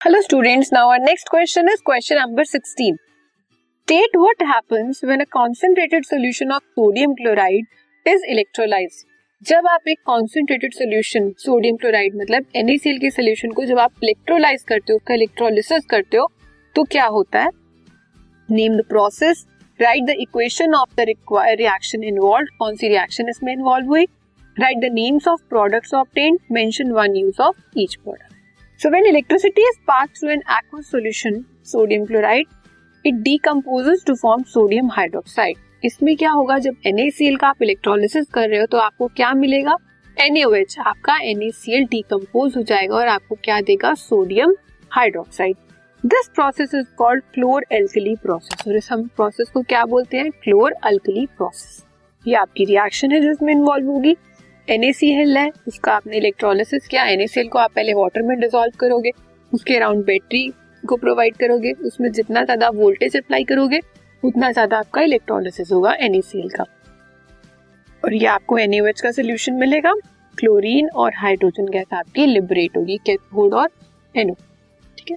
Hello students, now our next question is question number 16. State what happens when a concentrated solution of sodium chloride is electrolyzed. जब आप एक concentrated solution sodium chloride मतलब NaCl के solution को जब आप electrolysed करते हो उसका इलेक्ट्रोलिसिस करते हो तो क्या होता है name the process write the equation of the required reaction involve कौन सी रिएक्शन इसमें इन्वॉल्व हुई write the names of products obtain mention one use of each product So when electricity is passed through an aqueous solution, sodium chloride, it decomposes to form sodium hydroxide. इसमें क्या होगा जब NaCl का आप electrolysis कर रहे हो तो आपको क्या मिलेगा? NaOH आपका NaCl डिकम्पोज हो जाएगा और आपको क्या देगा? Sodium hydroxide this process is called chlor alkali process और इस हम प्रोसेस को क्या बोलते हैं? क्लोर अल्कली प्रोसेस ये आपकी रिएक्शन है जिसमें इन्वॉल्व होगी। NaCl है, उसका आपने इलेक्ट्रोलिसिस किया NaCl को आप पहले वाटर में डिसॉल्व करोगे, उसके अराउंड बैटरी को प्रोवाइड करोगे, उसमें जितना ज़्यादा वोल्टेज अप्लाई करोगे, उतना ज़्यादा आपका इलेक्ट्रोलिसिस होगा NaCl का। और ये आपको NaOH का सोल्यूशन मिलेगा क्लोरीन और हाइड्रोजन गैस आपकी लिबरेट होगी कैथोड और एनो ठीक है?